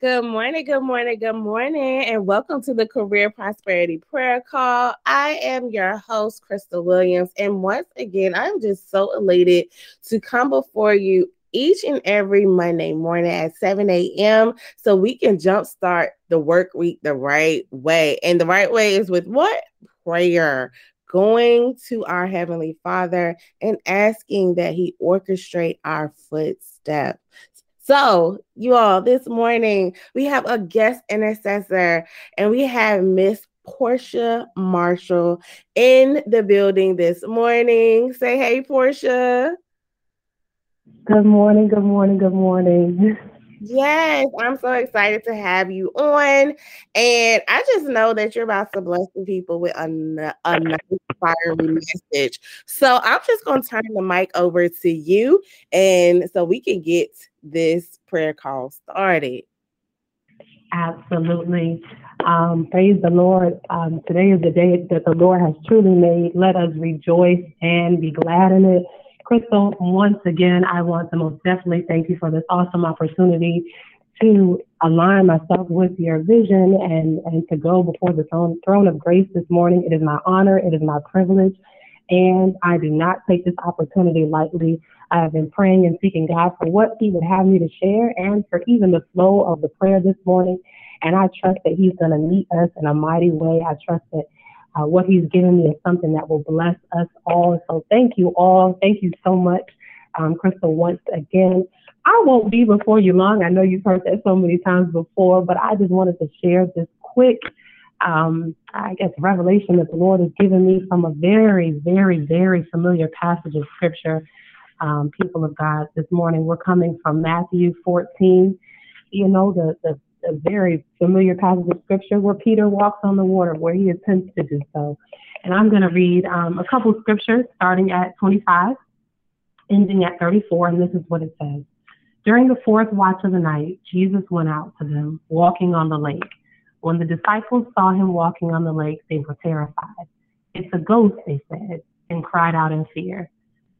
Good morning, good morning, good morning, and welcome to the Career Prosperity Prayer Call. I am your host, Crystal Williams, and once again, I'm just so elated to come before you each and every Monday morning at 7 a.m. so we can jumpstart the work week the right way. And the right way is with what? Prayer. Going to our Heavenly Father and asking that He orchestrate our footsteps. So, you all, this morning we have a guest intercessor and we have Miss Portia Marshall in the building this morning. Say hey, Portia. Good morning, good morning, good morning. Yes, I'm so excited to have you on. And I just know that you're about to bless the people with a, a nice fiery message. So I'm just going to turn the mic over to you. And so we can get this prayer call started. Absolutely. Um, praise the Lord. Um, today is the day that the Lord has truly made. Let us rejoice and be glad in it. Crystal, once again, I want to most definitely thank you for this awesome opportunity to align myself with your vision and, and to go before the throne, throne of grace this morning. It is my honor, it is my privilege, and I do not take this opportunity lightly. I have been praying and seeking God for what He would have me to share and for even the flow of the prayer this morning. And I trust that He's going to meet us in a mighty way. I trust that uh, what he's given me is something that will bless us all. So thank you all. Thank you so much, um, Crystal, once again. I won't be before you long. I know you've heard that so many times before, but I just wanted to share this quick, um, I guess, revelation that the Lord has given me from a very, very, very familiar passage of scripture. Um, people of God, this morning we're coming from Matthew 14. You know, the, the a very familiar passage of scripture where Peter walks on the water, where he attempts to do so. And I'm going to read um, a couple of scriptures starting at 25, ending at 34, and this is what it says. During the fourth watch of the night, Jesus went out to them, walking on the lake. When the disciples saw him walking on the lake, they were terrified. It's a ghost, they said, and cried out in fear.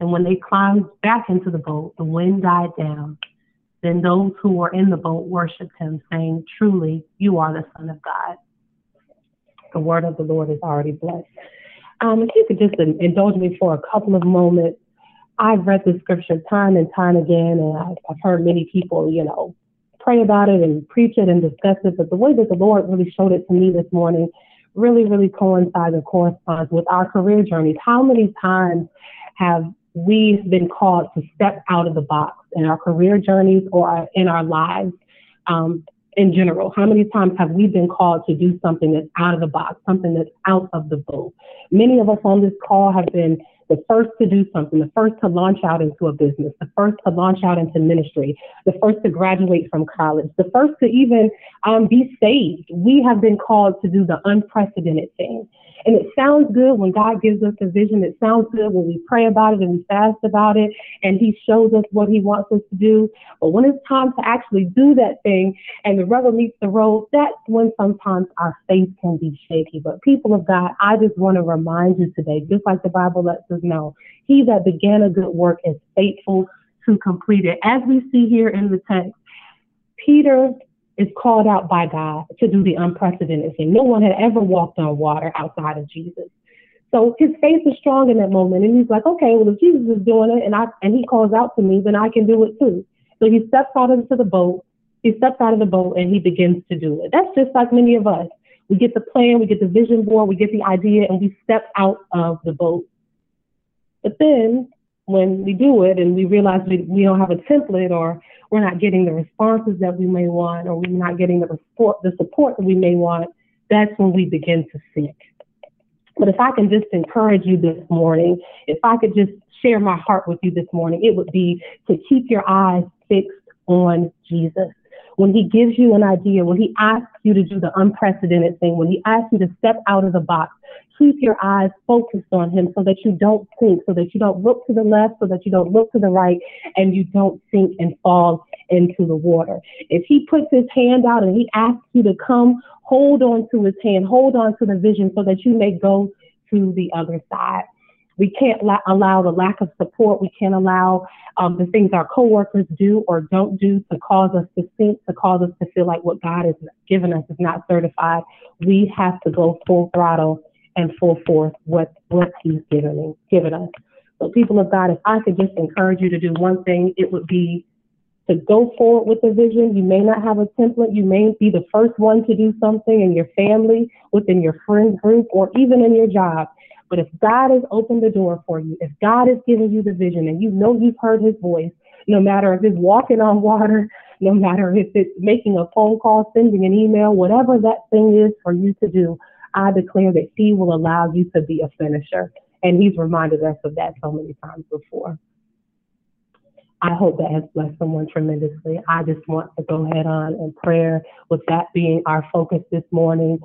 And when they climbed back into the boat, the wind died down then those who were in the boat worshiped him, saying, Truly, you are the Son of God. The word of the Lord is already blessed. Um, if you could just indulge me for a couple of moments. I've read the scripture time and time again, and I've, I've heard many people, you know, pray about it and preach it and discuss it. But the way that the Lord really showed it to me this morning really, really coincides and corresponds with our career journeys. How many times have we've been called to step out of the box in our career journeys or in our lives um, in general? How many times have we been called to do something that's out of the box, something that's out of the boat? Many of us on this call have been the first to do something, the first to launch out into a business, the first to launch out into ministry, the first to graduate from college, the first to even um, be saved. We have been called to do the unprecedented thing. And it sounds good when God gives us a vision. It sounds good when we pray about it and we fast about it and He shows us what He wants us to do. But when it's time to actually do that thing and the rubber meets the road, that's when sometimes our faith can be shaky. But people of God, I just want to remind you today, just like the Bible lets us know, He that began a good work is faithful to complete it. As we see here in the text, Peter is called out by God to do the unprecedented thing. No one had ever walked on water outside of Jesus. So his faith is strong in that moment, and he's like, okay, well, if Jesus is doing it, and I and he calls out to me, then I can do it too. So he steps out into the boat, He steps out of the boat and he begins to do it. That's just like many of us. We get the plan, we get the vision board, we get the idea, and we step out of the boat. But then when we do it and we realize we, we don't have a template or we're not getting the responses that we may want or we're not getting the the support that we may want, that's when we begin to seek. But if I can just encourage you this morning, if I could just share my heart with you this morning, it would be to keep your eyes fixed on Jesus. When he gives you an idea, when he asks you to do the unprecedented thing, when he asks you to step out of the box, keep your eyes focused on him so that you don't sink, so that you don't look to the left, so that you don't look to the right, and you don't sink and fall into the water. If he puts his hand out and he asks you to come, hold on to his hand, hold on to the vision so that you may go to the other side. We can't la- allow the lack of support. We can't allow um, the things our coworkers do or don't do to cause us to think, to cause us to feel like what God has given us is not certified. We have to go full throttle and full force what what He's given given us. So, people of God, if I could just encourage you to do one thing, it would be to go forward with the vision. You may not have a template. You may be the first one to do something in your family, within your friend group, or even in your job. But if God has opened the door for you, if God has given you the vision and you know you've heard his voice, no matter if it's walking on water, no matter if it's making a phone call, sending an email, whatever that thing is for you to do, I declare that he will allow you to be a finisher. And he's reminded us of that so many times before. I hope that has blessed someone tremendously. I just want to go head on in prayer with that being our focus this morning.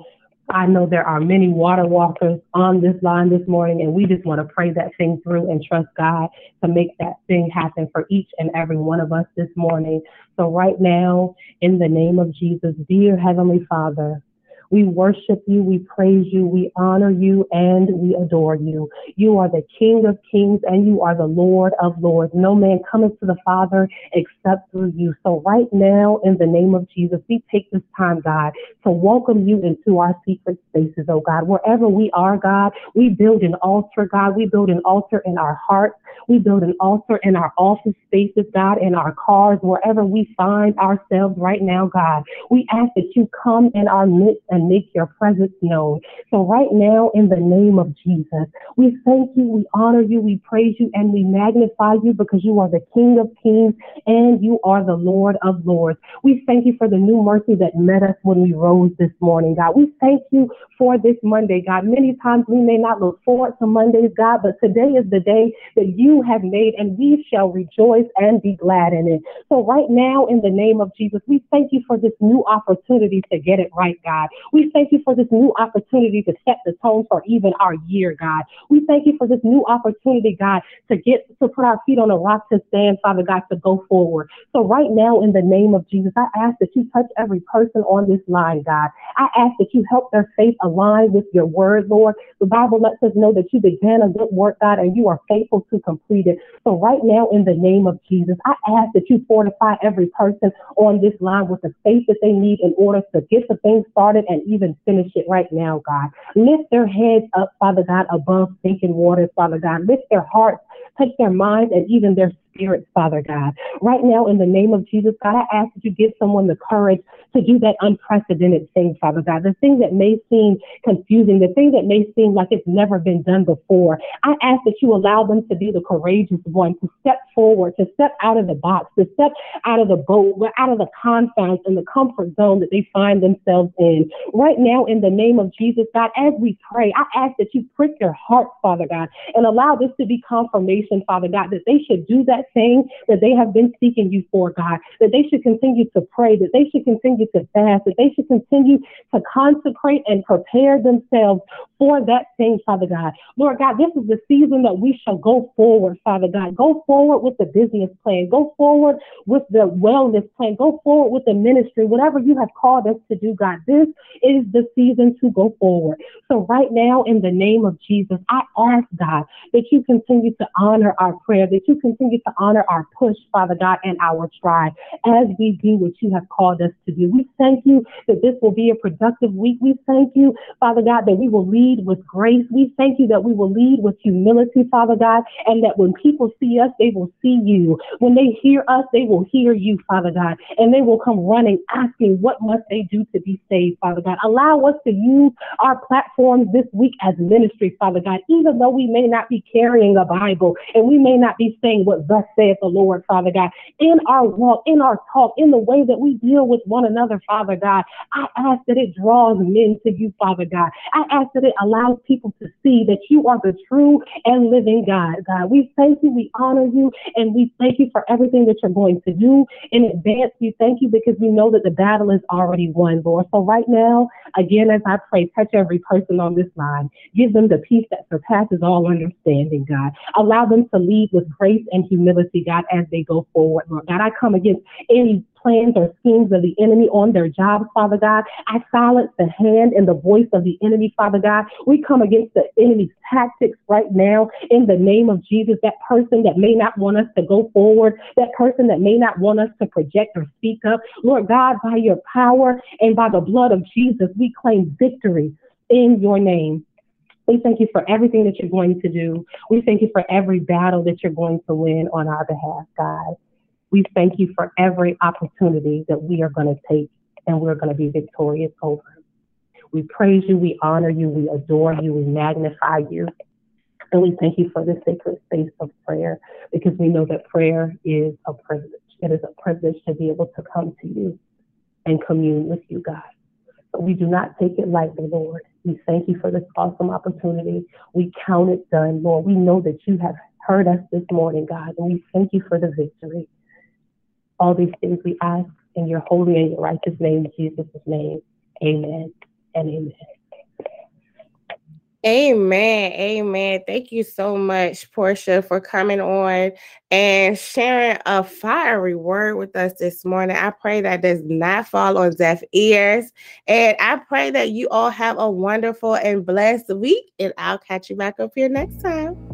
I know there are many water walkers on this line this morning, and we just want to pray that thing through and trust God to make that thing happen for each and every one of us this morning. So, right now, in the name of Jesus, dear Heavenly Father, we worship you, we praise you, we honor you, and we adore you. You are the King of kings and you are the Lord of lords. No man cometh to the Father except through you. So right now, in the name of Jesus, we take this time, God, to welcome you into our secret spaces, oh God. Wherever we are, God, we build an altar, God. We build an altar in our hearts. We build an altar in our office spaces, God, in our cars, wherever we find ourselves right now, God. We ask that you come in our midst and make your presence known. So right now, in the name of Jesus, we thank you, we honor you, we praise you, and we magnify you because you are the King of kings and you are the Lord of lords. We thank you for the new mercy that met us when we rose this morning, God. We thank you for this Monday, God. Many times we may not look forward to Mondays, God, but today is the day that you have made and we shall rejoice and be glad in it. So right now, in the name of Jesus, we thank you for this new opportunity to get it right, God. We thank you for this new opportunity to set the tone for even our year, God. We thank you for this new opportunity, God, to get to put our feet on a rock to stand, Father God, to go forward. So right now, in the name of Jesus, I ask that you touch every person on this line, God. I ask that you help their faith align with your word, Lord. The Bible lets us know that you began a good work, God, and you are faithful to complete it. So right now, in the name of Jesus, I ask that you fortify every person on this line with the faith that they need in order to get the thing started and even finish it right now, God. Lift their heads up, Father God, above thinking waters, Father God. Lift their hearts, touch their minds, and even their spirits, Father God. Right now, in the name of Jesus, God, I ask that you give someone the courage to do that unprecedented thing, Father God. The thing that may seem confusing, the thing that may seem like it's never been done before. I ask that you allow them to be the courageous one, to step forward, to step out of the box, to step out of the boat, out of the confines and the comfort zone that they find themselves in. Right now, in the name of Jesus, God, as we pray, I ask that you prick their heart, Father God, and allow this to be confirmation, Father God, that they should do that thing that they have been seeking you for, God, that they should continue to pray, that they should continue to fast, that they should continue to consecrate and prepare themselves for that thing, Father God. Lord God, this is the season that we shall go forward, Father God. Go forward with the business plan. Go forward with the wellness plan. Go forward with the ministry, whatever you have called us to do, God. This is the season to go forward. So right now, in the name of Jesus, I ask God that you continue to honor our prayer, that you continue to honor our push, Father God, and our try as we do what you have called us to do. We thank you that this will be a productive week. We thank you, Father God, that we will lead with grace. We thank you that we will lead with humility, Father God, and that when people see us, they will see you. When they hear us, they will hear you, Father God, and they will come running asking, what must they do to be saved, Father God? Allow us to use our platforms this week as ministry, Father God, even though we may not be carrying a Bible and we may not be saying what thus saith the Lord, Father God, in our walk, in our talk, in the way that we deal with one another, Father God, I ask that it draws men to you, Father God. I ask that it allows people to see that you are the true and living God, God. We thank you, we honor you, and we thank you for everything that you're going to do in advance. We thank you because we know that the battle is already won, Lord. So right now, again, as I pray, touch every person on this line. Give them the peace that surpasses all understanding, God. Allow them to lead with grace and humility, God, as they go forward, Lord. God, I come against any plans or schemes of the enemy on their jobs, Father God. I silence the hand and the voice of the enemy, Father God. We come against the enemy's tactics right now in the name of Jesus. That person that may not want us to go forward, that person that may not want us to project or speak up. Lord God, by your power and by the blood of Jesus, we claim victory in your name. We thank you for everything that you're going to do. We thank you for every battle that you're going to win on our behalf, God. We thank you for every opportunity that we are going to take and we're going to be victorious over. We praise you, we honor you, we adore you, we magnify you. And we thank you for the sacred space of prayer because we know that prayer is a privilege. It is a privilege to be able to come to you and commune with you, God. But we do not take it lightly, Lord. We thank you for this awesome opportunity. We count it done, Lord. We know that you have heard us this morning, God, and we thank you for the victory. All these things we ask in your holy and your righteous name, Jesus' name. Amen and amen. Amen. Amen. Thank you so much, Portia, for coming on and sharing a fiery word with us this morning. I pray that does not fall on deaf ears. And I pray that you all have a wonderful and blessed week. And I'll catch you back up here next time.